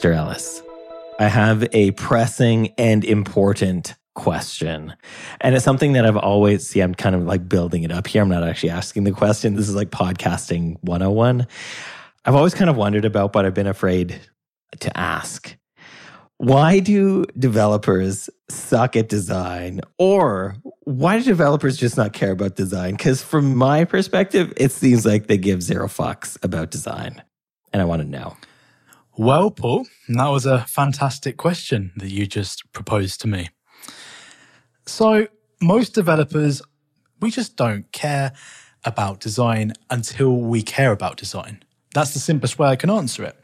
Mr. Ellis, I have a pressing and important question. And it's something that I've always see, I'm kind of like building it up here. I'm not actually asking the question. This is like podcasting 101. I've always kind of wondered about, but I've been afraid to ask. Why do developers suck at design? Or why do developers just not care about design? Because from my perspective, it seems like they give zero fucks about design. And I want to know. Well, Paul, that was a fantastic question that you just proposed to me. So, most developers, we just don't care about design until we care about design. That's the simplest way I can answer it.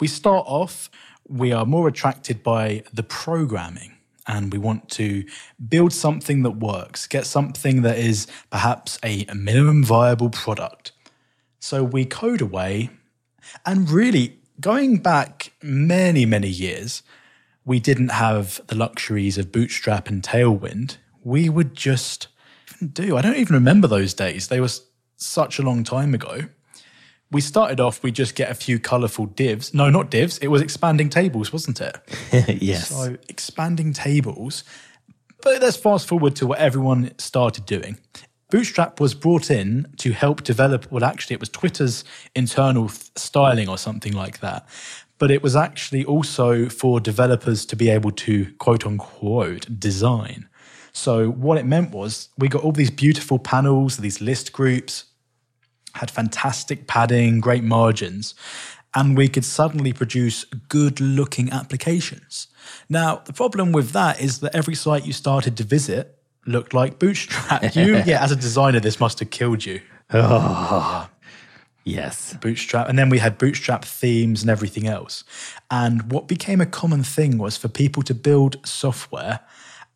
We start off, we are more attracted by the programming and we want to build something that works, get something that is perhaps a minimum viable product. So we code away, and really, going back many, many years, we didn't have the luxuries of Bootstrap and Tailwind. We would just do. I don't even remember those days. They were such a long time ago. We started off, we just get a few colorful divs. No, not divs. It was expanding tables, wasn't it? yes. So expanding tables. But let's fast forward to what everyone started doing. Bootstrap was brought in to help develop, well, actually, it was Twitter's internal styling or something like that. But it was actually also for developers to be able to quote unquote design. So, what it meant was we got all these beautiful panels, these list groups, had fantastic padding, great margins, and we could suddenly produce good looking applications. Now, the problem with that is that every site you started to visit looked like Bootstrap. You, yeah, as a designer, this must have killed you. Oh, yes. Bootstrap. And then we had Bootstrap themes and everything else. And what became a common thing was for people to build software,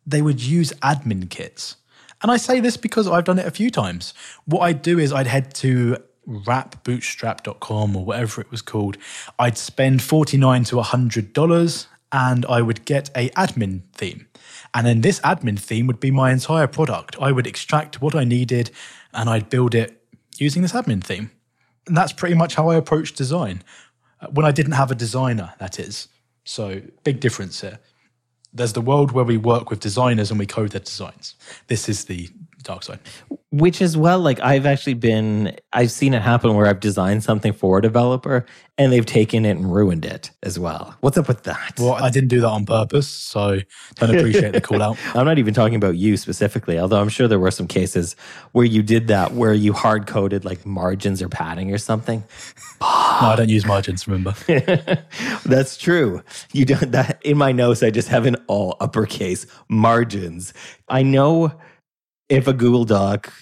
they would use admin kits. And I say this because I've done it a few times. What I'd do is I'd head to wrapbootstrap.com or whatever it was called. I'd spend 49 to $100 and I would get a admin theme. And then this admin theme would be my entire product. I would extract what I needed and I'd build it using this admin theme. And that's pretty much how I approach design. Uh, when I didn't have a designer, that is. So, big difference here. There's the world where we work with designers and we code their designs. This is the dark side. Which as well, like I've actually been, I've seen it happen where I've designed something for a developer and they've taken it and ruined it as well. What's up with that? Well, I didn't do that on purpose, so don't appreciate the call out. I'm not even talking about you specifically, although I'm sure there were some cases where you did that, where you hard coded like margins or padding or something. no, I don't use margins, remember? That's true. You don't that in my notes, I just have an all uppercase margins. I know if a Google Doc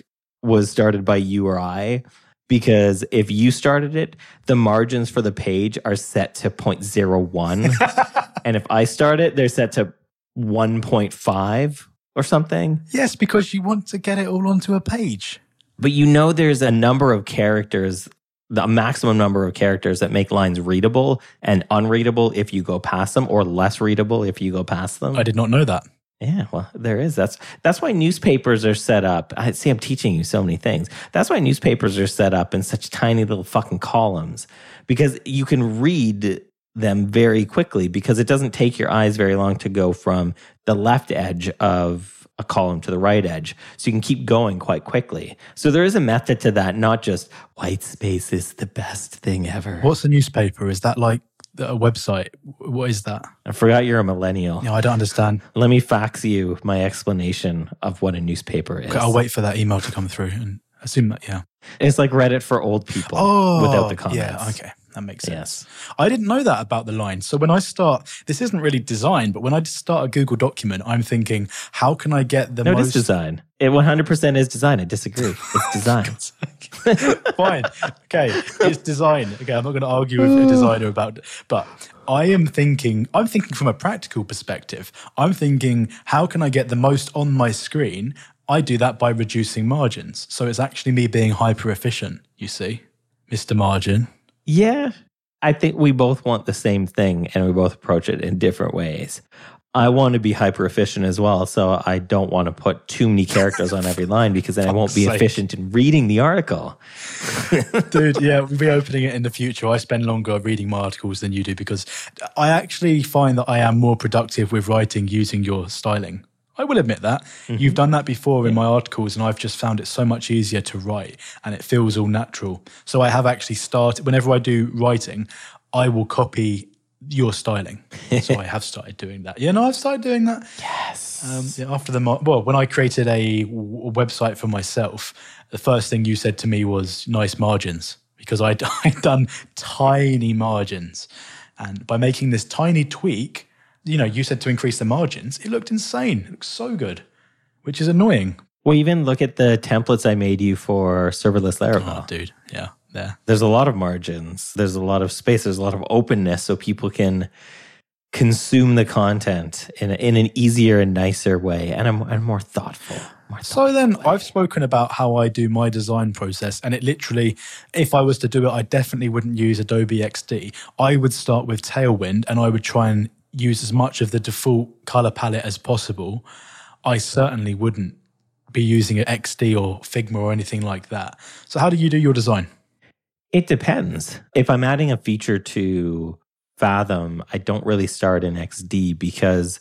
was started by you or I, because if you started it, the margins for the page are set to 0.01. and if I start it, they're set to 1.5 or something. Yes, because you want to get it all onto a page. But you know, there's a number of characters, the maximum number of characters that make lines readable and unreadable if you go past them, or less readable if you go past them. I did not know that. Yeah, well, there is. That's that's why newspapers are set up. I see. I'm teaching you so many things. That's why newspapers are set up in such tiny little fucking columns because you can read them very quickly because it doesn't take your eyes very long to go from the left edge of a column to the right edge. So you can keep going quite quickly. So there is a method to that, not just white space is the best thing ever. What's a newspaper? Is that like a website? What is that? I forgot you're a millennial. No, I don't understand. Let me fax you my explanation of what a newspaper is. Okay, I'll wait for that email to come through and assume that, yeah. It's like Reddit for old people Oh, without the comments. Yeah, okay. That makes sense. Yes. I didn't know that about the line. So when I start, this isn't really design, but when I start a Google document, I'm thinking, how can I get the No, it most is design. It 100% is design. I disagree. It's design. Fine. Okay. It's design. Okay. I'm not going to argue with a designer about but I am thinking, I'm thinking from a practical perspective. I'm thinking, how can I get the most on my screen? I do that by reducing margins. So it's actually me being hyper efficient, you see, Mr. Margin. Yeah. I think we both want the same thing and we both approach it in different ways. I want to be hyper efficient as well. So I don't want to put too many characters on every line because then I won't be sake. efficient in reading the article. Dude, yeah, we'll be opening it in the future. I spend longer reading my articles than you do because I actually find that I am more productive with writing using your styling. I will admit that. You've done that before in my articles, and I've just found it so much easier to write and it feels all natural. So I have actually started, whenever I do writing, I will copy your styling. so I have started doing that. Yeah, no, I've started doing that. Yes. Um, yeah, after the well, when I created a, w- website for myself, the first thing you said to me was nice margins because I'd, I'd done tiny margins, and by making this tiny tweak, you know, you said to increase the margins, it looked insane. It looked so good, which is annoying. well, even look at the templates I made you for serverless Laravel. Oh, dude, yeah, there. There's a lot of margins. There's a lot of space. There's a lot of openness so people can consume the content in, a, in an easier and nicer way and a, and more thoughtful. More So then I've spoken about how I do my design process, and it literally, if I was to do it, I definitely wouldn't use Adobe XD. I would start with Tailwind and I would try and use as much of the default color palette as possible. I certainly wouldn't be using an XD or Figma or anything like that. So, how do you do your design? It depends. If I'm adding a feature to Fathom, I don't really start in XD because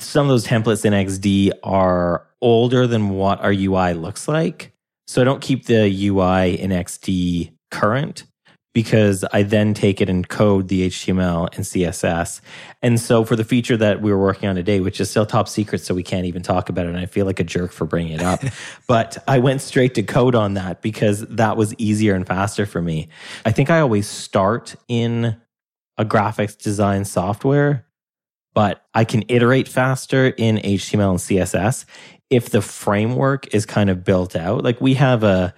some of those templates in XD are older than what our UI looks like. So I don't keep the UI in XD current because I then take it and code the HTML and CSS. And so for the feature that we were working on today, which is still top secret, so we can't even talk about it, and I feel like a jerk for bringing it up, but I went straight to code on that because that was easier and faster for me. I think I always start in a graphics design software, but I can iterate faster in HTML and CSS if the framework is kind of built out. Like we have a,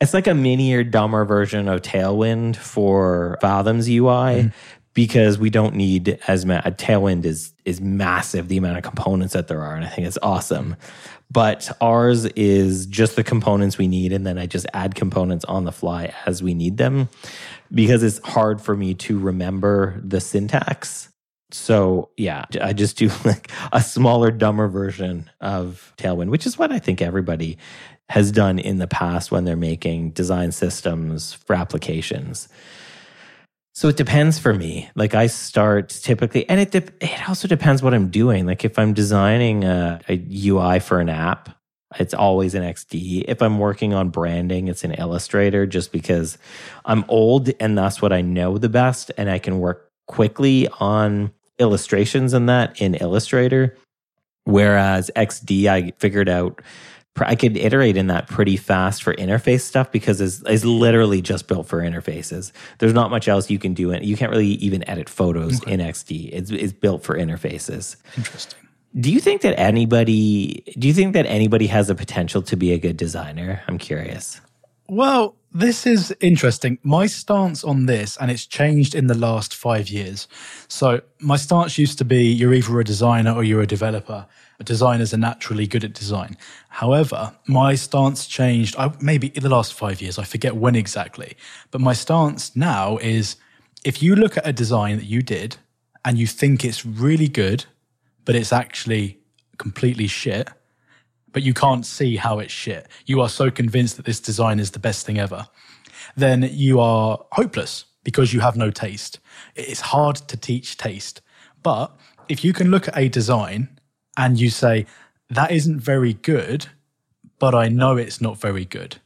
it's like a minier, dumber version of Tailwind for Fathom's UI. Mm-hmm. Because we don't need as much. Tailwind is is massive. The amount of components that there are, and I think it's awesome. But ours is just the components we need, and then I just add components on the fly as we need them, because it's hard for me to remember the syntax. So yeah, I just do like a smaller, dumber version of Tailwind, which is what I think everybody has done in the past when they're making design systems for applications. So it depends for me. Like I start typically, and it de- it also depends what I'm doing. Like if I'm designing a, a UI for an app, it's always in XD. If I'm working on branding, it's in Illustrator, just because I'm old and that's what I know the best, and I can work quickly on illustrations and that in Illustrator. Whereas XD, I figured out I could iterate in that pretty fast for interface stuff because it's, it's literally just built for interfaces. There's not much else you can do. And you can't really even edit photos in XD. It's, it's built for interfaces. Interesting. Do you think that anybody, do you think that anybody has the potential to be a good designer? I'm curious. Well, this is interesting. My stance on this, and it's changed in the last five years. So, my stance used to be you're either a designer or you're a developer. Designers are naturally good at design. However, my stance changed I, maybe in the last five years. I forget when exactly. But my stance now is if you look at a design that you did and you think it's really good, but it's actually completely shit, but you can't see how it's shit. You are so convinced that this design is the best thing ever. Then you are hopeless because you have no taste. It's hard to teach taste. But if you can look at a design and you say, that isn't very good, but I know it's not very good.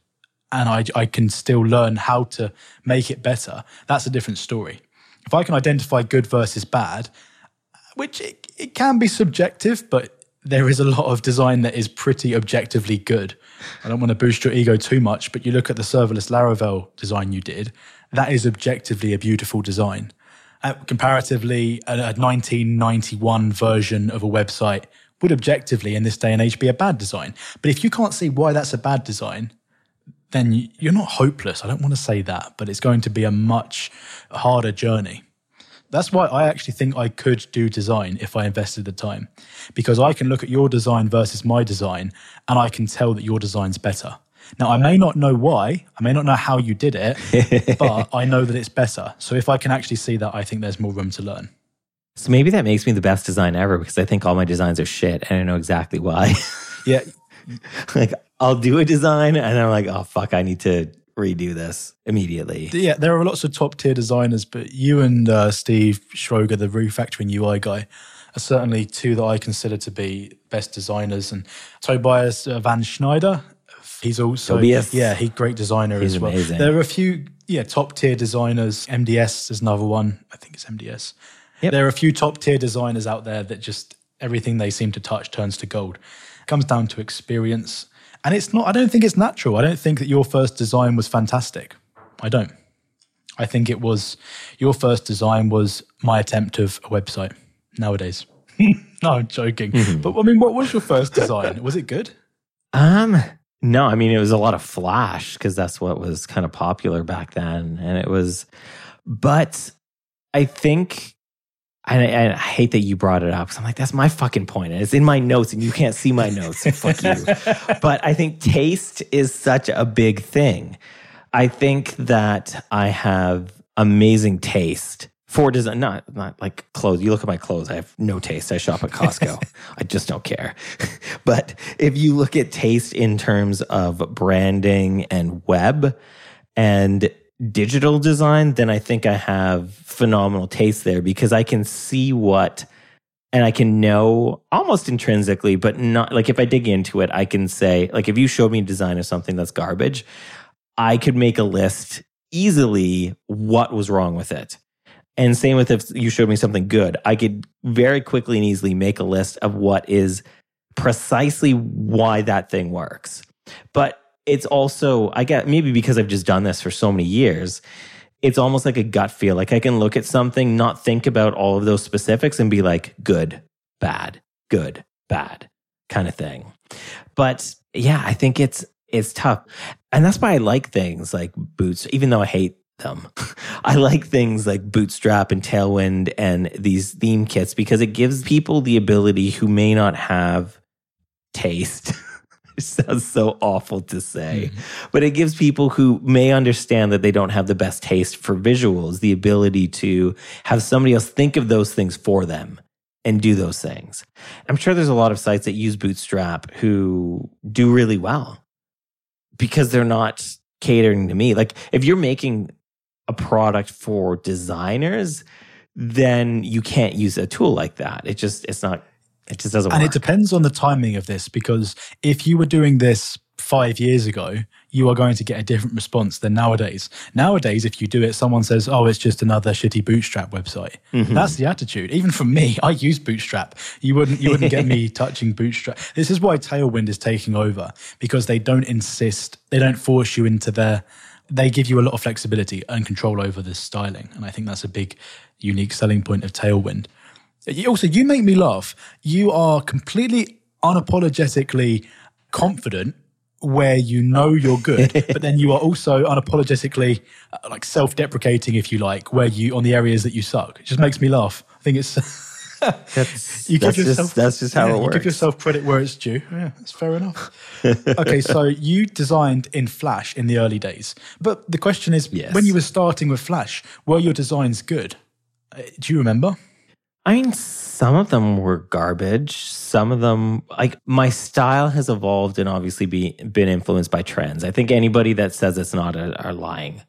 And I, I can still learn how to make it better. That's a different story. If I can identify good versus bad, which it, it can be subjective, but there is a lot of design that is pretty objectively good. I don't want to boost your ego too much, but you look at the serverless Laravel design you did, that is objectively a beautiful design. Uh, comparatively, a, a 1991 version of a website would objectively in this day and age be a bad design. But if you can't see why that's a bad design, then you're not hopeless. I don't want to say that, but it's going to be a much harder journey. That's why I actually think I could do design if I invested the time, because I can look at your design versus my design and I can tell that your design's better. Now, I may not know why, I may not know how you did it, but I know that it's better. So if I can actually see that, I think there's more room to learn. So maybe that makes me the best design ever because I think all my designs are shit and I know exactly why. Yeah. like I'll do a design and I'm like, oh fuck, I need to redo this immediately. Yeah, there are lots of top tier designers, but you and uh, Steve Schoger, the refactoring UI guy, are certainly two that I consider to be best designers. And Tobias uh, Van Schneider, he's also Tobias. yeah, he great designer He's as well. amazing. There are a few yeah top tier designers. MDS is another one. I think it's MDS. Yep. There are a few top tier designers out there that just everything they seem to touch turns to gold. It comes down to experience. And it's not, I don't think it's natural. I don't think that your first design was fantastic. I don't. I think it was your first design was my attempt of a website nowadays. no, I'm joking. But I mean, what was your first design? Was it good? Um, no, I mean it was a lot of flash because that's what was kind of popular back then, and it was. But I think, and I, and I hate that you brought it up. 'cause I'm like, that's my fucking point. And it's in my notes, and you can't see my notes. Fuck you. But I think taste is such a big thing. I think that I have amazing taste for design. Not not like clothes. You look at my clothes. I have no taste. I shop at Costco. I just don't care. but if you look at taste in terms of branding and web and digital design, then I think I have phenomenal taste there because I can see what and I can know almost intrinsically, but not like if I dig into it, I can say, like, if you showed me a design of something that's garbage, I could make a list easily what was wrong with it. And same with if you showed me something good, I could very quickly and easily make a list of what is precisely why that thing works. But it's also, I get maybe because I've just done this for so many years, it's almost like a gut feel. Like I can look at something, not think about all of those specifics and be like, good, bad, good, bad kind of thing. But yeah, I think it's it's tough. And that's why I like things like boots, even though I hate them. I like things like Bootstrap and Tailwind and these theme kits because it gives people the ability who may not have taste. it sounds so awful to say, mm-hmm. but it gives people who may understand that they don't have the best taste for visuals the ability to have somebody else think of those things for them and do those things. I'm sure there's a lot of sites that use Bootstrap who do really well because they're not catering to me. Like if you're making a product for designers, then you can't use a tool like that. It just it's not it just doesn't work. And work. it depends on the timing of this because if you were doing this five years ago, you are going to get a different response than nowadays. Nowadays, if you do it, someone says, Oh, it's just another shitty bootstrap website. Mm-hmm. That's the attitude. Even from me, I use bootstrap. You wouldn't you wouldn't get me touching bootstrap. This is why Tailwind is taking over, because they don't insist, they don't force you into their they give you a lot of flexibility and control over the styling. And I think that's a big unique selling point of Tailwind. Also, you make me laugh. You are completely unapologetically confident where you know you're good, but then you are also unapologetically uh, like self-deprecating, if you like, where you on the areas that you suck. It just makes me laugh. I think it's that's, you that's give yourself just that's just how yeah, it you give yourself credit where it's due. Yeah, that's fair enough. okay, so you designed in Flash in the early days, but the question is, Yes. when you were starting with Flash, were your designs good? Uh, Do you remember? I mean, some of them were garbage. Some of them, like my style has evolved and obviously be, been influenced by trends. I think anybody that says it's not are, are lying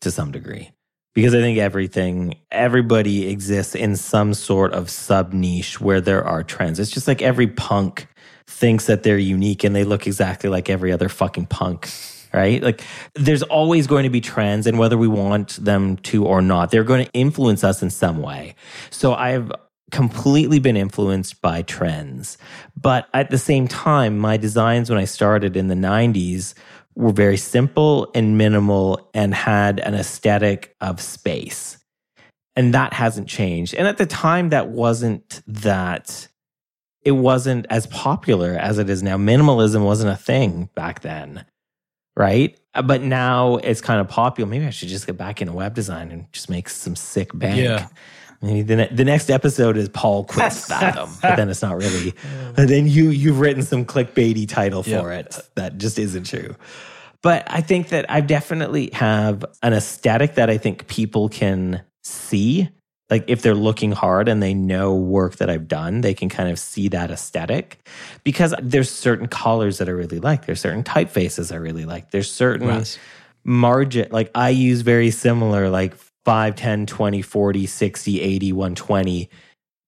to some degree because I think everything, everybody exists in some sort of sub niche where there are trends. It's just like every punk thinks that they're unique and they look exactly like every other fucking punk. Right? Like there's always going to be trends and whether we want them to or not, they're going to influence us in some way. So I've completely been influenced by trends. But at the same time, my designs when I started in the 90s were very simple and minimal and had an aesthetic of space. And that hasn't changed. And at the time, that wasn't that, it wasn't as popular as it is now. Minimalism wasn't a thing back then, right? Uh, But now it's kind of popular. Maybe I should just get back into web design and just make some sick bank. Yeah. Maybe the, ne- the next episode is Paul quits Fathom, but then it's not really. And then you you've written some clickbaity title for it that just isn't true. But I think that I definitely have an aesthetic that I think people can see like if they're looking hard and they know work that I've done, they can kind of see that aesthetic because there's certain colors that I really like. There's certain typefaces I really like. There's certain Right. margin, like I use very similar, like 5, 10, 20, 40, 60, 80, 120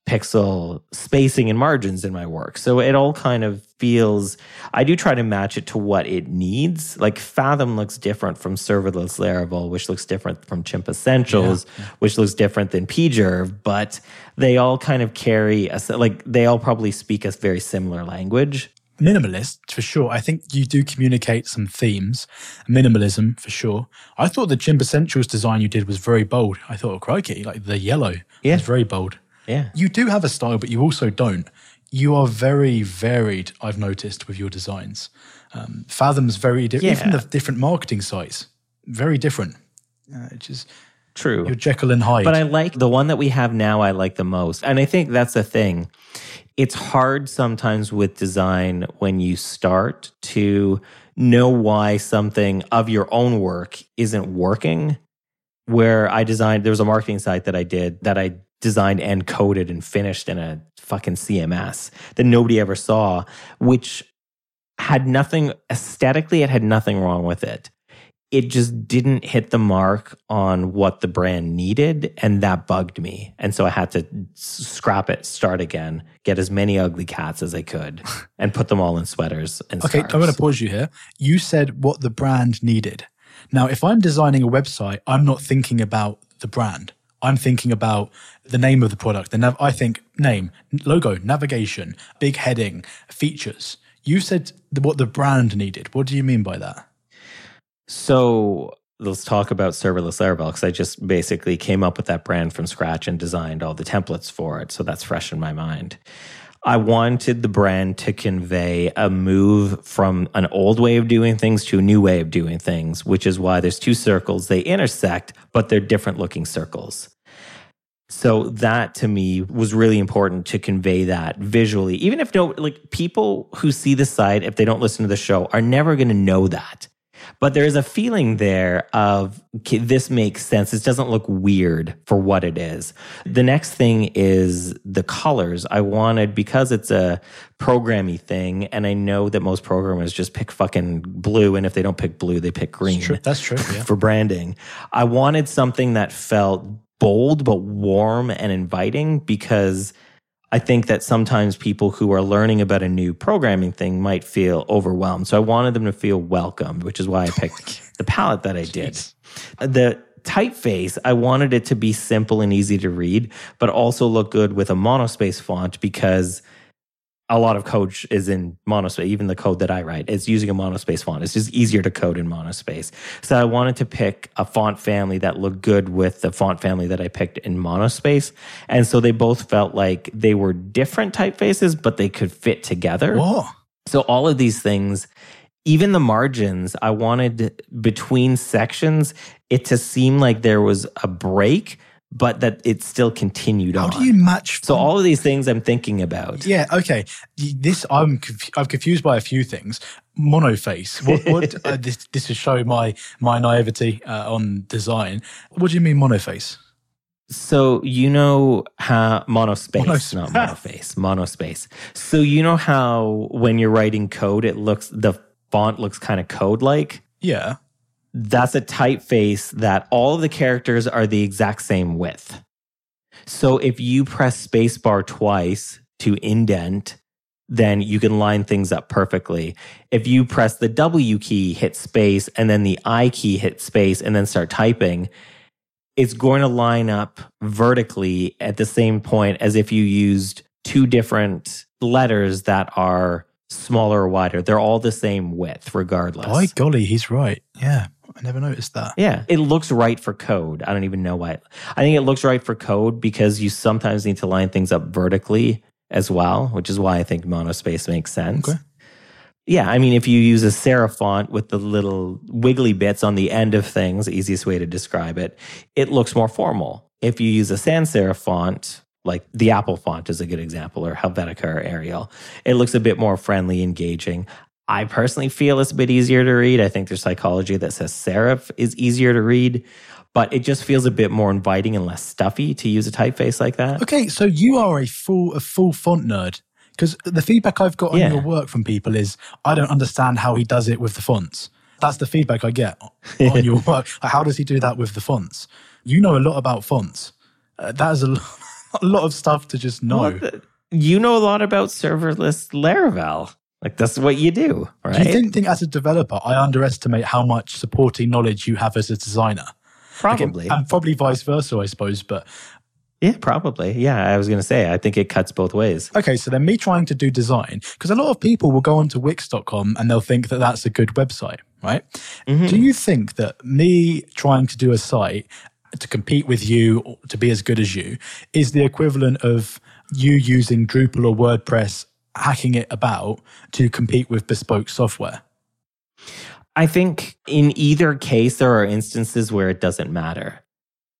pixel spacing and margins in my work. So it all kind of feels, I do try to match it to what it needs. Like Fathom looks different from Serverless Laravel, which looks different from Chimp Essentials, which looks different than PGerve, but they all kind of carry a, like they all probably speak a very similar language. Minimalist, for sure. I think you do communicate some themes. Minimalism, for sure. I thought the Chimp Essentials design you did was very bold. I thought, oh, crikey, like the yellow Yeah. was very bold. Yeah. You do have a style, but you also don't. You are very varied, I've noticed, with your designs. Um, Fathom's very different. yeah. Even the different marketing sites, very different. Uh, just, True. you're Jekyll and Hyde. But I like the one that we have now, I like the most. And I think that's the thing. It's hard sometimes with design when you start to know why something of your own work isn't working. Where I designed, there was a marketing site that I did that I designed and coded and finished in a fucking CMS that nobody ever saw, which had nothing aesthetically, it had nothing wrong with it it just didn't hit the mark on what the brand needed and that bugged me and so i had to scrap it start again get as many ugly cats as i could and put them all in sweaters and Okay, I'm going to pause you here. You said what the brand needed. Now, if I'm designing a website, I'm not thinking about the brand. I'm thinking about the name of the product. The nav- I think name, logo, navigation, big heading, features. You said what the brand needed. What do you mean by that? So let's talk about serverless laravel because i just basically came up with that brand from scratch and designed all the templates for it so that's fresh in my mind I wanted the brand to convey a move from an old way of doing things to a new way of doing things, which is why there's two circles. They intersect, but they're different looking circles. So that to me was really important to convey that visually. Even if no, like people who see the site, if they don't listen to the show, are never going to know that. But there is a feeling there of "Okay, this makes sense. This doesn't look weird for what it is. The next thing is the colors. I wanted because it's a programmy thing, and I know that most programmers just pick fucking blue, and if they don't pick blue, they pick green True. That's true. Yeah. for branding. I wanted something that felt bold but warm and inviting because I think that sometimes people who are learning about a new programming thing might feel overwhelmed. So I wanted them to feel welcomed, which is why I picked the palette that I did. Uh, the typeface, I wanted it to be simple and easy to read, but also look good with a monospace font because a lot of code is in monospace. Even the code that I write is using a monospace font. It's just easier to code in monospace. So I wanted to pick a font family that looked good with the font family that I picked in monospace. And so they both felt like they were different typefaces, but they could fit together. Whoa. So all of these things, even the margins, I wanted between sections it to seem like there was a break, but that it still continued How on. How do you match? so all of these things I'm thinking about. Yeah. Okay. This I'm conf- I'm confused by a few things. Monoface. What? What? uh, this this is show my my naivety uh, on design. What do you mean monoface? So you know how monospace, Monos- not monoface, monospace. So you know how when you're writing code, it looks the font looks kind of code like. Yeah. That's a typeface that all of the characters are the exact same width. So if you press spacebar twice to indent, then you can line things up perfectly. If you press the W key, hit space, and then the I key, hit space, and then start typing, it's going to line up vertically at the same point as if you used two different letters that are smaller or wider. They're all the same width, regardless. By golly, he's right. Yeah. I never noticed that. Yeah, it looks right for code. I don't even know why. I think it looks right for code because you sometimes need to line things up vertically as well, which is why I think monospace makes sense. Okay. Yeah, I mean, if you use a serif font with the little wiggly bits on the end of things, easiest way to describe it, it looks more formal. If you use a sans serif font, like the Apple font is a good example, or Helvetica or Arial, it looks a bit more friendly, engaging. I personally feel it's a bit easier to read. I think there's psychology that says serif is easier to read, but it just feels a bit more inviting and less stuffy to use a typeface like that. Okay, so you are a full a full font nerd because the feedback I've got on your work from people is I don't understand how he does it with the fonts. That's the feedback I get on your work. How does he do that with the fonts? You know a lot about fonts. Uh, that is a, a lot of stuff to just know. Well, th- you know a lot about serverless Laravel. Like that's what you do, right? Do you think, think as a developer, I underestimate how much supporting knowledge you have as a designer? probably. And probably vice versa, I suppose. But yeah, probably. Yeah, I was going to say I think it cuts both ways. okay, so then me trying to do design, because a lot of people will go onto Wix.com and they'll think that that's a good website, right? Mm-hmm. Do you think that me trying to do a site to compete with you, or to be as good as you, is the equivalent of you using Drupal or WordPress, hacking it about to compete with bespoke software? I think in either case, there are instances where it doesn't matter.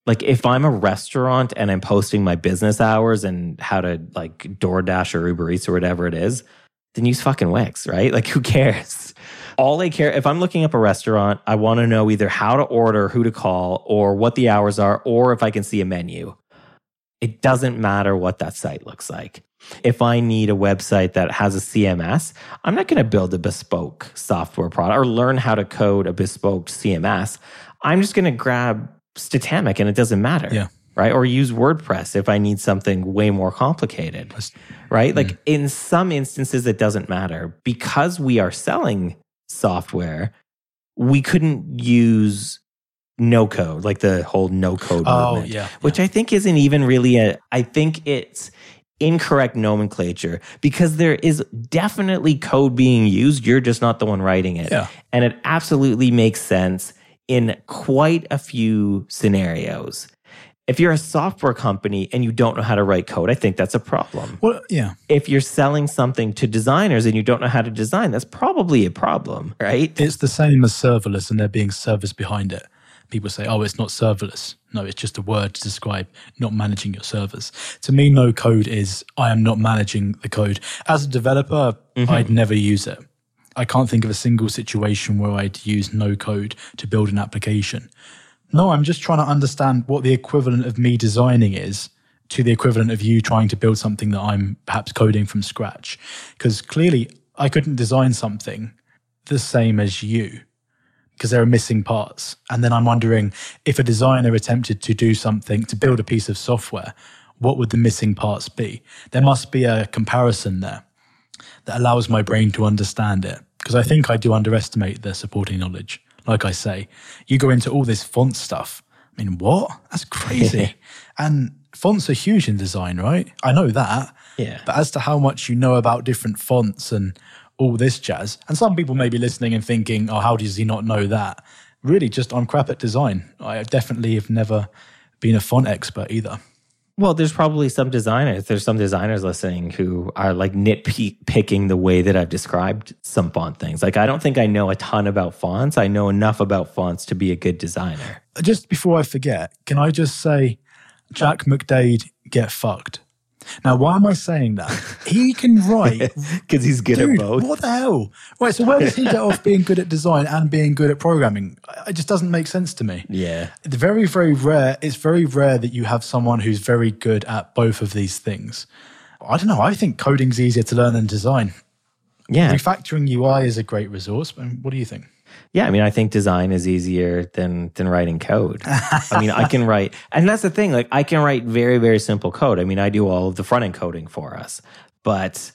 Like if I'm a restaurant and I'm posting my business hours and how to like DoorDash or Uber Eats or whatever it is, then use fucking Wix, right? Like who cares? All I care if I'm looking up a restaurant, I want to know either how to order, who to call, or what the hours are, or if I can see a menu. It doesn't matter what that site looks like. If I need a website that has a CMS, I'm not going to build a bespoke software product or learn how to code a bespoke CMS. I'm just going to grab Statamic and it doesn't matter. Yeah. Right. Or use WordPress if I need something way more complicated. Right. Like mm. in some instances, it doesn't matter because we are selling software. We couldn't use no code, like the whole no code Oh, movement yeah. which I think isn't even really a, I think it's incorrect nomenclature because there is definitely code being used. You're just not the one writing it. Yeah. And it absolutely makes sense in quite a few scenarios. If you're a software company and you don't know how to write code, I think that's a problem. Well, yeah. If you're selling something to designers and you don't know how to design, that's probably a problem, right? It's the same as serverless and there being servers behind it. People say, oh, it's not serverless. No, it's just a word to describe not managing your servers. To me, no code is I am not managing the code. As a developer, mm-hmm. I'd never use it. I can't think of a single situation where I'd use no code to build an application. No, I'm just trying to understand what the equivalent of me designing is to the equivalent of you trying to build something that I'm perhaps coding from scratch. Because clearly, I couldn't design something the same as you because there are missing parts. And then I'm wondering if a designer attempted to do something to build a piece of software, what would the missing parts be? There must be a comparison there that allows my brain to understand it. Because I think I do underestimate the supporting knowledge. Like I say, you go into all this font stuff. I mean, what? That's crazy. and fonts are huge in design, right? I know that. Yeah. But as to how much you know about different fonts and all this jazz, and some people may be listening and thinking, oh, how does he not know that? Really, just I'm crap at design. I definitely have never been a font expert either. Well, there's probably some designers. There's some designers listening who are like nitpicking the way that I've described some font things. Like, I don't think I know a ton about fonts. I know enough about fonts to be a good designer. Just before I forget, can I just say, Jack McDade, get fucked? Now, why am I saying that? He can write Because he's good Dude, at both. what the hell? Right, so where does he get off being good at design and being good at programming? It just doesn't make sense to me. Yeah. It's very, very rare. It's very rare that you have someone who's very good at both of these things. I don't know. I think coding's easier to learn than design. Yeah. Refactoring UI is a great resource. But what do you think? Yeah, I mean, I think design is easier than than writing code. I mean, I can write, and that's the thing. Like, I can write very very simple code. I mean, I do all of the front end coding for us, but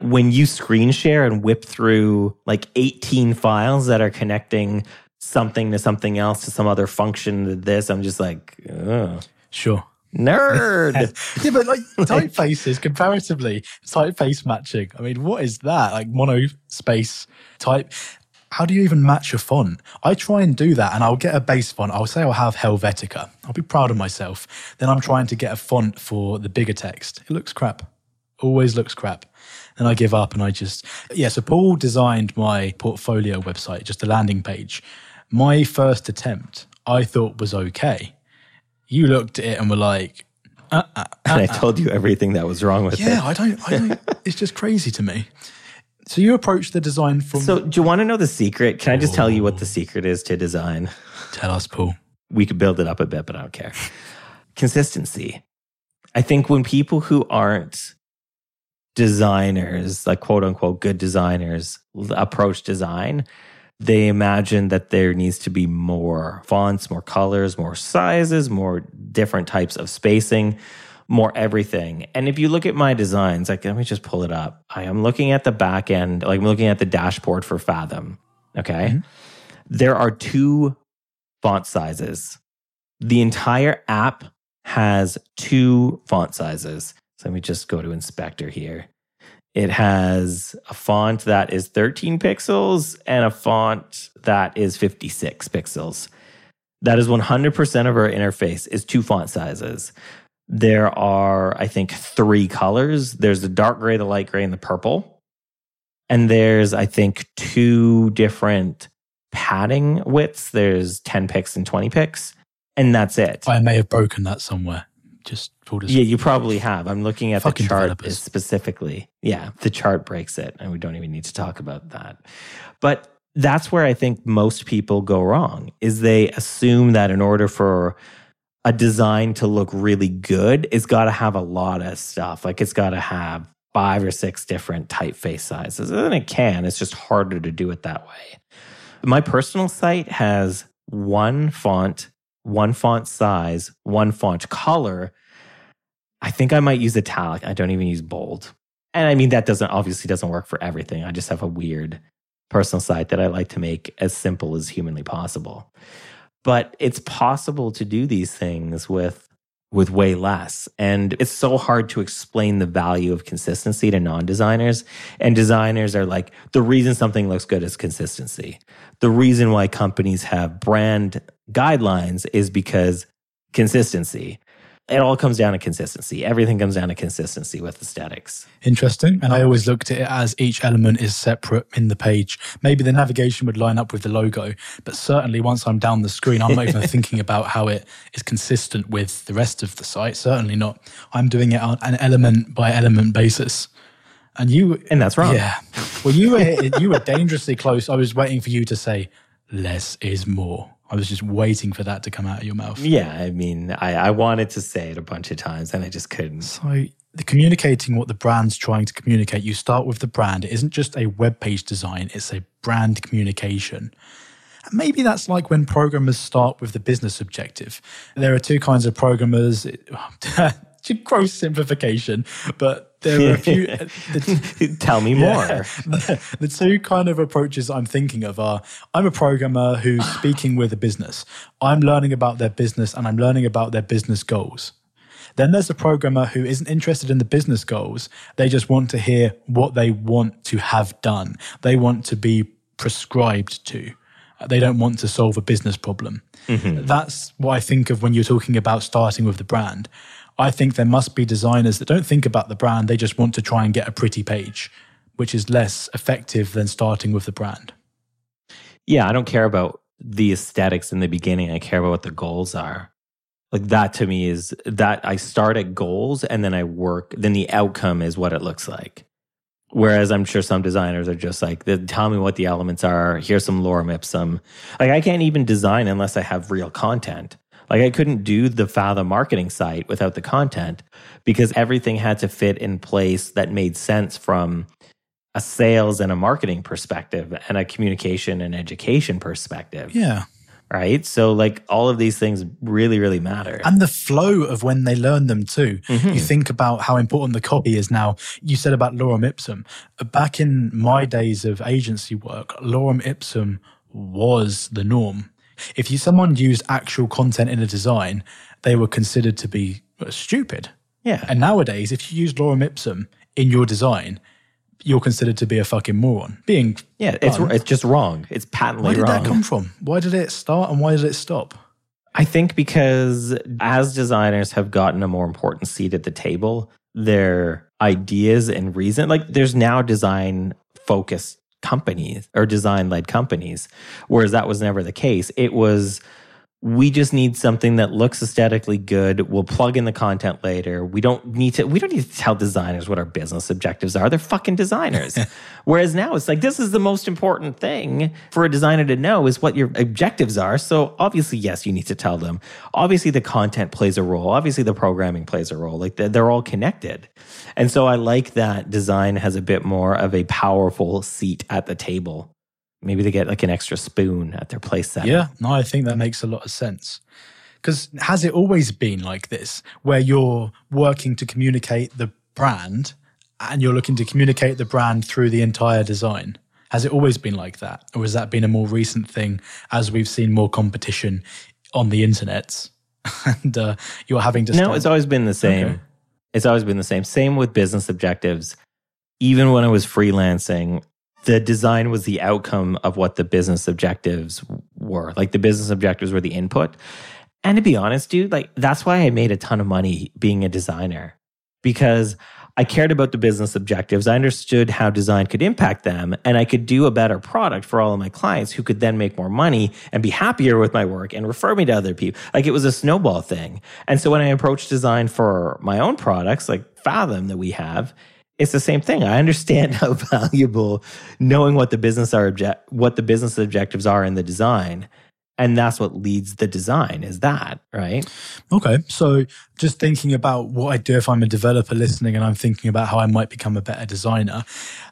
when you screen share and whip through like 18 files that are connecting something to something else to some other function to this, I'm just like, Ugh. Sure. nerd. Yeah, but like typefaces comparatively, typeface matching. I mean, what is that? Like mono space type. How do you even match a font? I try and do that and I'll get a base font. I'll say I'll have Helvetica. I'll be proud of myself. Then I'm trying to get a font for the bigger text. It looks crap. Always looks crap. And I give up and I just, yeah. So Paul designed my portfolio website, just a landing page. My first attempt, I thought was okay. You looked at it and were like, uh, uh, and I uh, told you everything that was wrong with yeah, it. Yeah, I don't, I don't, it's just crazy to me. So you approach the design from, So, do you want to know the secret? Can I just tell you what the oh. secret is to design? tell us, Paul. we could build it up a bit, but I don't care. Consistency. I think when people who aren't designers, like quote unquote good designers, approach design, they imagine that there needs to be more fonts, more colors, more sizes, more different types of spacing, more everything. And if you look at my designs, like let me just pull it up. I am looking at the back end, like I'm looking at the dashboard for Fathom. Okay. Mm-hmm. There are two font sizes. The entire app has two font sizes. So let me just go to inspector here. It has a font that is 13 pixels and a font that is 56 pixels. That is 100% of our interface is two font sizes. There are, I think, three colors. There's the dark gray, the light gray, and the purple. And there's, I think, two different padding widths. There's 10 picks and 20 picks. And that's it. I may have broken that somewhere. Just pulled it. yeah, you probably have. I'm looking at the chart specifically. Yeah, the chart breaks it, and we don't even need to talk about that. But that's where I think most people go wrong is they assume that in order for a design to look really good, it's got to have a lot of stuff. Like it's got to have five or six different typeface sizes. And it can, it's just harder to do it that way. My personal site has one font, one font size, one font color. I think I might use italic. I don't even use bold. And I mean, that doesn't obviously doesn't work for everything. I just have a weird personal site that I like to make as simple as humanly possible. But it's possible to do these things with with way less. And it's so hard to explain the value of consistency to non-designers. And designers are like, the reason something looks good is consistency. The reason why companies have brand guidelines is because consistency it all comes down to consistency. Everything comes down to consistency with aesthetics. Interesting. And I always looked at it as each element is separate in the page. Maybe the navigation would line up with the logo, but certainly once I'm down the screen, I'm not even thinking about how it is consistent with the rest of the site. Certainly not. I'm doing it on an element by element basis. And you And that's wrong. Yeah. Well you were you were dangerously close. I was waiting for you to say less is more. I was just waiting for that to come out of your mouth. Yeah, I mean, I, I wanted to say it a bunch of times and I just couldn't. So, the communicating what the brand's trying to communicate, you start with the brand. It isn't just a web page design, it's a brand communication. And maybe that's like when programmers start with the business objective. There are two kinds of programmers. gross simplification, but there are a few. the, Tell me more. Yeah, the, the, two kind of approaches I'm thinking of are I'm a programmer who's speaking with a business. I'm learning about their business and I'm learning about their business goals. Then there's a programmer who isn't interested in the business goals. They just want to hear what they want to have done. They want to be prescribed to. They don't want to solve a business problem. Mm-hmm. That's what I think of when you're talking about starting with the brand. I think there must be designers that don't think about the brand, they just want to try and get a pretty page, which is less effective than starting with the brand. Yeah, I don't care about the aesthetics in the beginning. I care about what the goals are. Like that to me is that I start at goals and then I work, then the outcome is what it looks like. Whereas I'm sure some designers are just like, tell me what the elements are. Here's some lorem ipsum. Like I can't even design unless I have real content. Like I couldn't do the Fathom marketing site without the content because everything had to fit in place that made sense from a sales and a marketing perspective and a communication and education perspective. Yeah. Right. So, like, all of these things really, really matter. And the flow of when they learn them, too. Mm-hmm. You think about how important the copy is now. You said about Lorem Ipsum. Back in my days of agency work, Lorem Ipsum was the norm. If you someone used actual content in a design, they were considered to be uh, stupid. Yeah. And nowadays, if you use lorem ipsum in your design, you're considered to be a fucking moron. Being yeah, it's it's just wrong. It's patently wrong. Where did wrong. that come from? Why did it start and why did it stop? I think because as designers have gotten a more important seat at the table, their ideas and reason like there's now design focused companies or design led companies, whereas that was never the case. It was we just need something that looks aesthetically good. We'll plug in the content later. We don't need to we don't need to tell designers what our business objectives are. They're fucking designers. Whereas now it's like this is the most important thing for a designer to know is what your objectives are. So obviously yes, you need to tell them. Obviously the content plays a role. Obviously the programming plays a role. Like they're, they're all connected. And so I like that design has a bit more of a powerful seat at the table Maybe they get like an extra spoon at their place set. Yeah, no, I think that makes a lot of sense. Because has it always been like this, where you're working to communicate the brand and you're looking to communicate the brand through the entire design? Has it always been like that? Or has that been a more recent thing as we've seen more competition on the internet and uh, you're having to. No, it's always been the same. Okay. It's always been the same. Same with business objectives. Even when I was freelancing, the design was the outcome of what the business objectives were. Like the business objectives were the input. And to be honest, dude, like that's why I made a ton of money being a designer because I cared about the business objectives. I understood how design could impact them and I could do a better product for all of my clients who could then make more money and be happier with my work and refer me to other people. Like it was a snowball thing. And so when I approached design for my own products, like Fathom that we have, it's the same thing. I understand how valuable knowing what the business are object what the business objectives are in the design. And that's what leads the design is that, right? Okay. So just thinking about what I do if I'm a developer listening and I'm thinking about how I might become a better designer,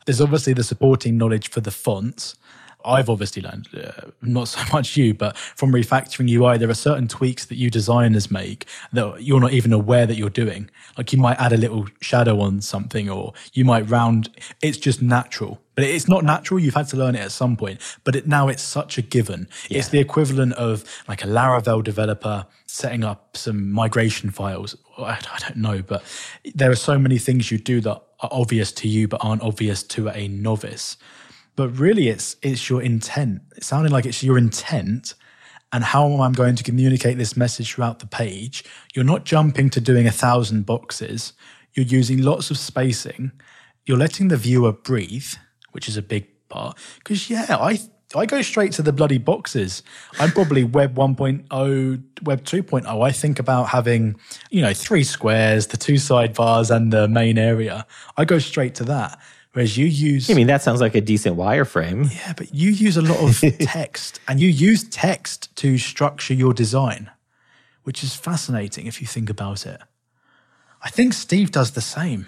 there's obviously the supporting knowledge for the fonts. I've obviously learned, uh, not so much you, but from refactoring UI, there are certain tweaks that you designers make that you're not even aware that you're doing. Like you might add a little shadow on something or you might round. It's just natural, but it's not natural. You've had to learn it at some point, but it, now it's such a given. Yeah. It's the equivalent of like a Laravel developer setting up some migration files. I, I don't know, but there are so many things you do that are obvious to you, but aren't obvious to a novice but really it's it's your intent. It sounded like it's your intent and how I'm going to communicate this message throughout the page. You're not jumping to doing a thousand boxes. You're using lots of spacing. You're letting the viewer breathe, which is a big part. Because yeah, I I go straight to the bloody boxes. I'm probably Web 1.0, Web 2.0. I think about having, you know, three squares, the two sidebars, and the main area. I go straight to that. Whereas you use. I mean, that sounds like a decent wireframe. Yeah, but you use a lot of text and you use text to structure your design, which is fascinating if you think about it. I think Steve does the same.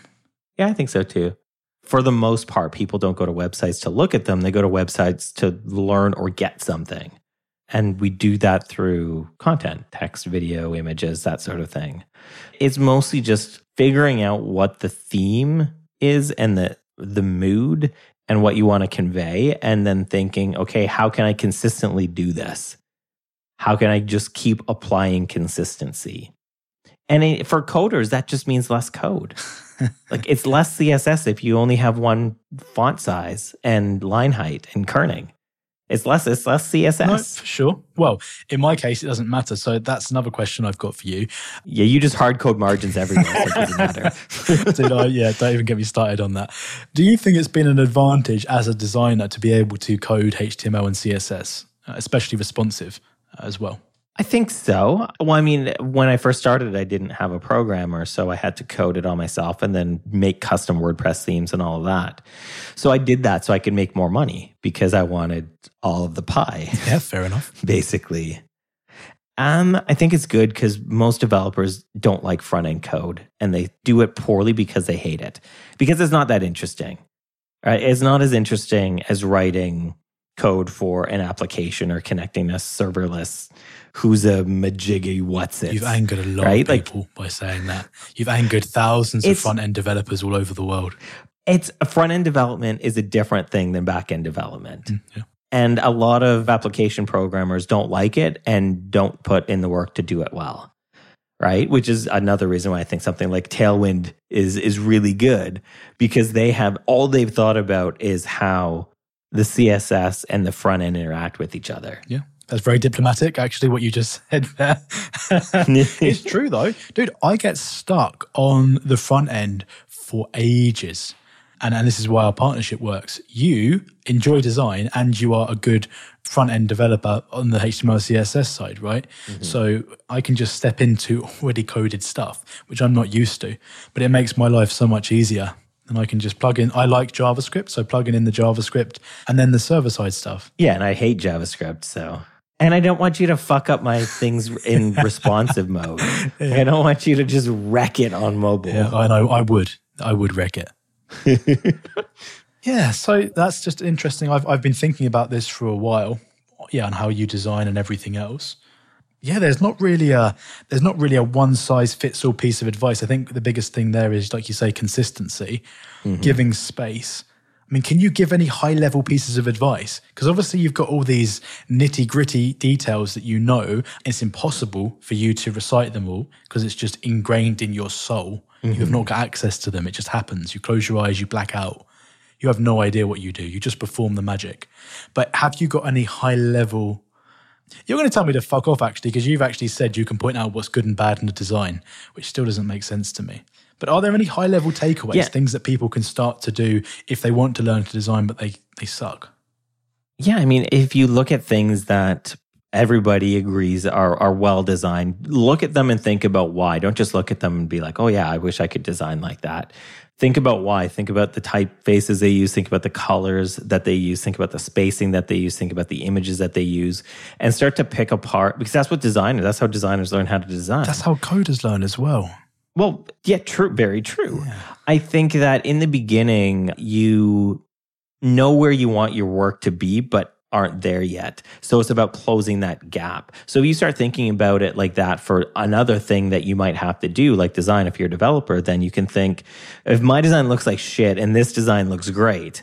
Yeah, I think so too. For the most part, people don't go to websites to look at them, they go to websites to learn or get something. And we do that through content, text, video, images, that sort of thing. It's mostly just figuring out what the theme is and the the mood and what you want to convey, and then thinking, okay, how can I consistently do this? How can I just keep applying consistency? And for coders, that just means less code. like it's less CSS if you only have one font size and line height and kerning. It's less, it's less CSS. No, for sure. Well, in my case, it doesn't matter. So that's another question I've got for you. Yeah, you just hard code margins everywhere. so it doesn't matter. Dude, I, yeah, don't even get me started on that. Do you think it's been an advantage as a designer to be able to code HTML and CSS, uh, especially responsive uh, as well? I think so. Well, I mean, when I first started, I didn't have a programmer, so I had to code it all myself and then make custom WordPress themes and all of that. So I did that so I could make more money because I wanted all of the pie. Yeah, fair enough. basically. Um, I think it's good because most developers don't like front end code and they do it poorly because they hate it because it's not that interesting. Right? It's not as interesting as writing code for an application or connecting a serverless who's a majiggy what's it. You've angered a lot right? of people like, by saying that. You've angered thousands of front end developers all over the world. It's front end development is a different thing than back end development. Mm, yeah. And a lot of application programmers don't like it and don't put in the work to do it well. Right? Which is another reason why I think something like Tailwind is is really good because they have all they've thought about is how the CSS and the front end interact with each other. Yeah. That's very diplomatic, actually, what you just said there. it's true, though. Dude, I get stuck on the front end for ages. and, and this is why our partnership works. You enjoy design and you are a good front end developer on the HTML CSS side, right? Mm-hmm. So I can just step into already coded stuff, which I'm not used to, but it makes my life so much easier. And I can just plug in. I like JavaScript, so plugging in the JavaScript and then the server side stuff. Yeah, and I hate JavaScript, so and I don't want you to fuck up my things in responsive mode. I don't want you to just wreck it on mobile. Yeah, I know. I would. I would wreck it. yeah, so that's just interesting. I've I've been thinking about this for a while. Yeah, and how you design and everything else. Yeah, there's not really a there's not really a one size fits all piece of advice. I think the biggest thing there is like you say consistency, mm-hmm. giving space. I mean, can you give any high level pieces of advice? Because obviously you've got all these nitty gritty details that you know. It's impossible for you to recite them all because it's just ingrained in your soul. Mm-hmm. You have not got access to them. It just happens. You close your eyes, you black out. You have no idea what you do. You just perform the magic. But have you got any high level? You're going to tell me to fuck off, actually, because you've actually said you can point out what's good and bad in the design, which still doesn't make sense to me. But are there any high level takeaways, yeah. things that people can start to do if they want to learn to design, but they, they suck? Yeah, I mean, if you look at things that everybody agrees are are well designed. Look at them and think about why. Don't just look at them and be like, "Oh yeah, I wish I could design like that." Think about why. Think about the typefaces they use. Think about the colors that they use. Think about the spacing that they use. Think about the images that they use, and start to pick apart because that's what designers. That's how designers learn how to design. That's how coders learn as well. Well, yeah, true, very true. Yeah. I think that in the beginning, you know where you want your work to be, but aren't there yet. So it's about closing that gap. So if you start thinking about it like that for another thing that you might have to do, like design, if you're a developer, then you can think if my design looks like shit and this design looks great,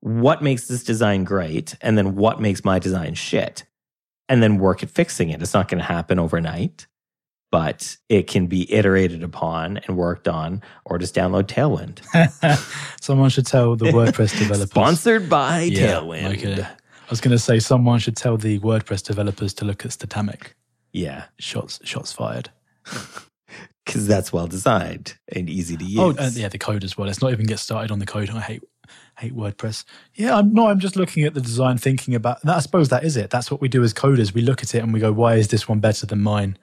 what makes this design great? And then what makes my design shit? And then work at fixing it. It's not going to happen overnight. But it can be iterated upon and worked on, or just download Tailwind. Someone should tell the WordPress developers. Sponsored by yeah, Tailwind. Okay. I was going to say someone should tell the WordPress developers to look at Statamic. Yeah. Shots shots fired. Because that's well designed and easy to oh, use. Oh, uh, yeah, the code as well. Let's not even get started on the code. I hate hate WordPress. Yeah, I'm no, I'm just looking at the design, thinking about that. I suppose that is it. That's what we do as coders. We look at it and we go, why is this one better than mine?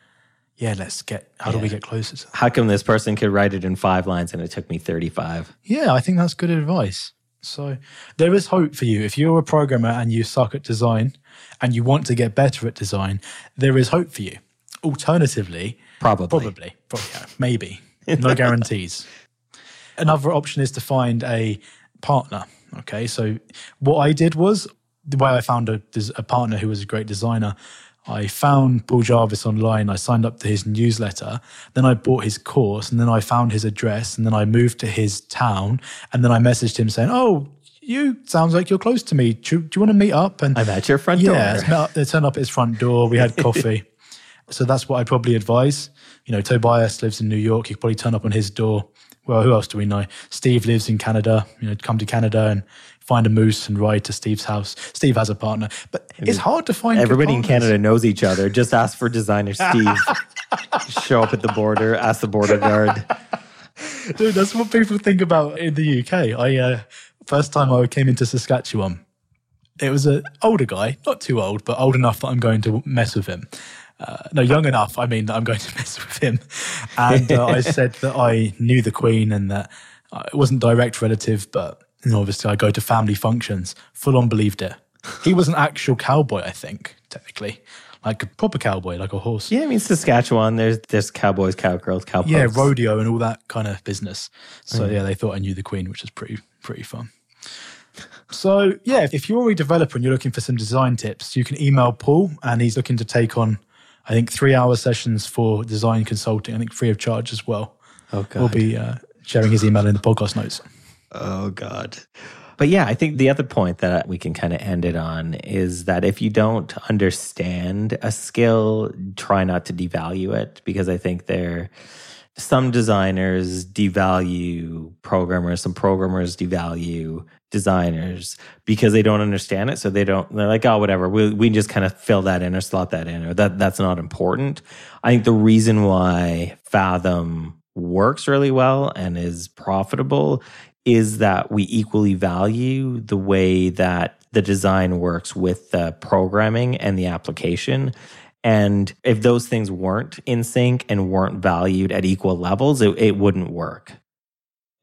Yeah, let's get. How yeah. do we get closer? To How come this person could write it in five lines and it took me 35? Yeah, I think that's good advice. So there is hope for you. If you're a programmer and you suck at design and you want to get better at design, there is hope for you. Alternatively, probably, probably, probably yeah, maybe, no guarantees. Another option is to find a partner. Okay, so what I did was the way I found a, a partner who was a great designer I found Paul Jarvis online. I signed up to his newsletter. Then I bought his course and then I found his address and then I moved to his town. And then I messaged him saying, Oh, you sounds like you're close to me. Do, do you want to meet up? And I'm at your front yeah, door. Yeah, they turned up at his front door. We had coffee. so that's what I'd probably advise. You know, Tobias lives in New York. You could probably turn up on his door. Well, who else do we know? Steve lives in Canada. You know, come to Canada and find a moose and ride to Steve's house. Steve has a partner, but it's hard to find. Everybody in Canada knows each other. Just ask for designer Steve. Show up at the border, ask the border guard. Dude, that's what people think about in the UK. I uh, first time I came into Saskatchewan, it was an older guy, not too old, but old enough that I'm going to mess with him. Uh, no, young enough. I mean, that I'm going to mess with him. And uh, I said that I knew the Queen and that uh, it wasn't direct relative, but and obviously, I go to family functions. Full on believed it. He was an actual cowboy, I think, technically. Like a proper cowboy, like a horse. Yeah, I mean Saskatchewan. There's there's cowboys, cowgirls, cowposts. Yeah, rodeo and all that kind of business. So mm. yeah, they thought I knew the queen, which is pretty pretty fun. So yeah, if you're a developer and you're looking for some design tips, you can email Paul, and he's looking to take on, I think, three hour sessions for design consulting. I think free of charge as well. Oh God, we'll be uh, sharing his email in the podcast notes. Oh, God. But yeah, I think the other point that we can kind of end it on is that if you don't understand a skill, try not to devalue it because I think there some designers devalue programmers, some programmers devalue designers because they don't understand it. So they don't, they're like, oh, whatever. We, we just kind of fill that in or slot that in or that that's not important. I think the reason why Fathom works really well and is profitable is that we equally value the way that the design works with the programming and the application. And if those things weren't in sync and weren't valued at equal levels, it, it wouldn't work.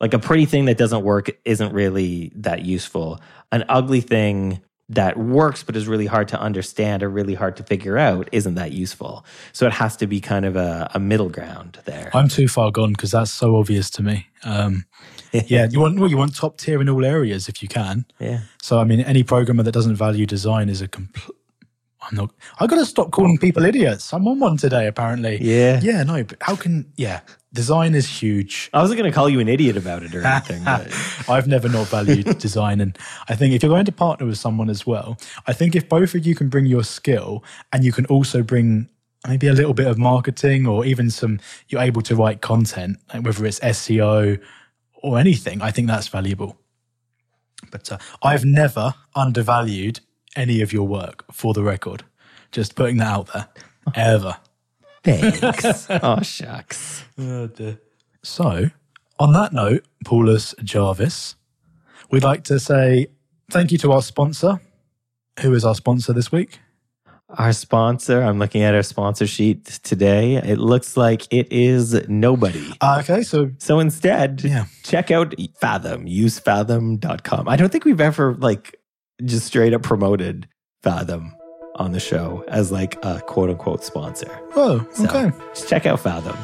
Like a pretty thing that doesn't work isn't really that useful. An ugly thing that works but is really hard to understand or really hard to figure out isn't that useful. So it has to be kind of a, a middle ground there. I'm too far gone because that's so obvious to me. Um, yeah, you want well, you want top tier in all areas if you can. Yeah. So I mean, any programmer that doesn't value design is a complete. I'm not. I got to stop calling people idiots. I'm on one today, apparently. Yeah. Yeah. No, but how can? Yeah, design is huge. I wasn't going to call you an idiot about it or anything. I've never not valued design, and I think if you're going to partner with someone as well, I think if both of you can bring your skill and you can also bring maybe a little bit of marketing or even some, you're able to write content, whether it's SEO or anything, I think that's valuable. But uh, I've never undervalued any of your work for the record. Just putting that out there, ever. Thanks. oh, shucks. So, on that note, Paulus Jarvis, we'd like to say thank you to our sponsor. Who is our sponsor this week? Our sponsor, I'm looking at our sponsor sheet today. It looks like it is nobody. Uh, okay, so So instead, Yeah. check out Fathom, usefathom.com. I don't think we've ever like just straight up promoted Fathom on the show as like a quote unquote sponsor. oh, So okay. just check out Fathom.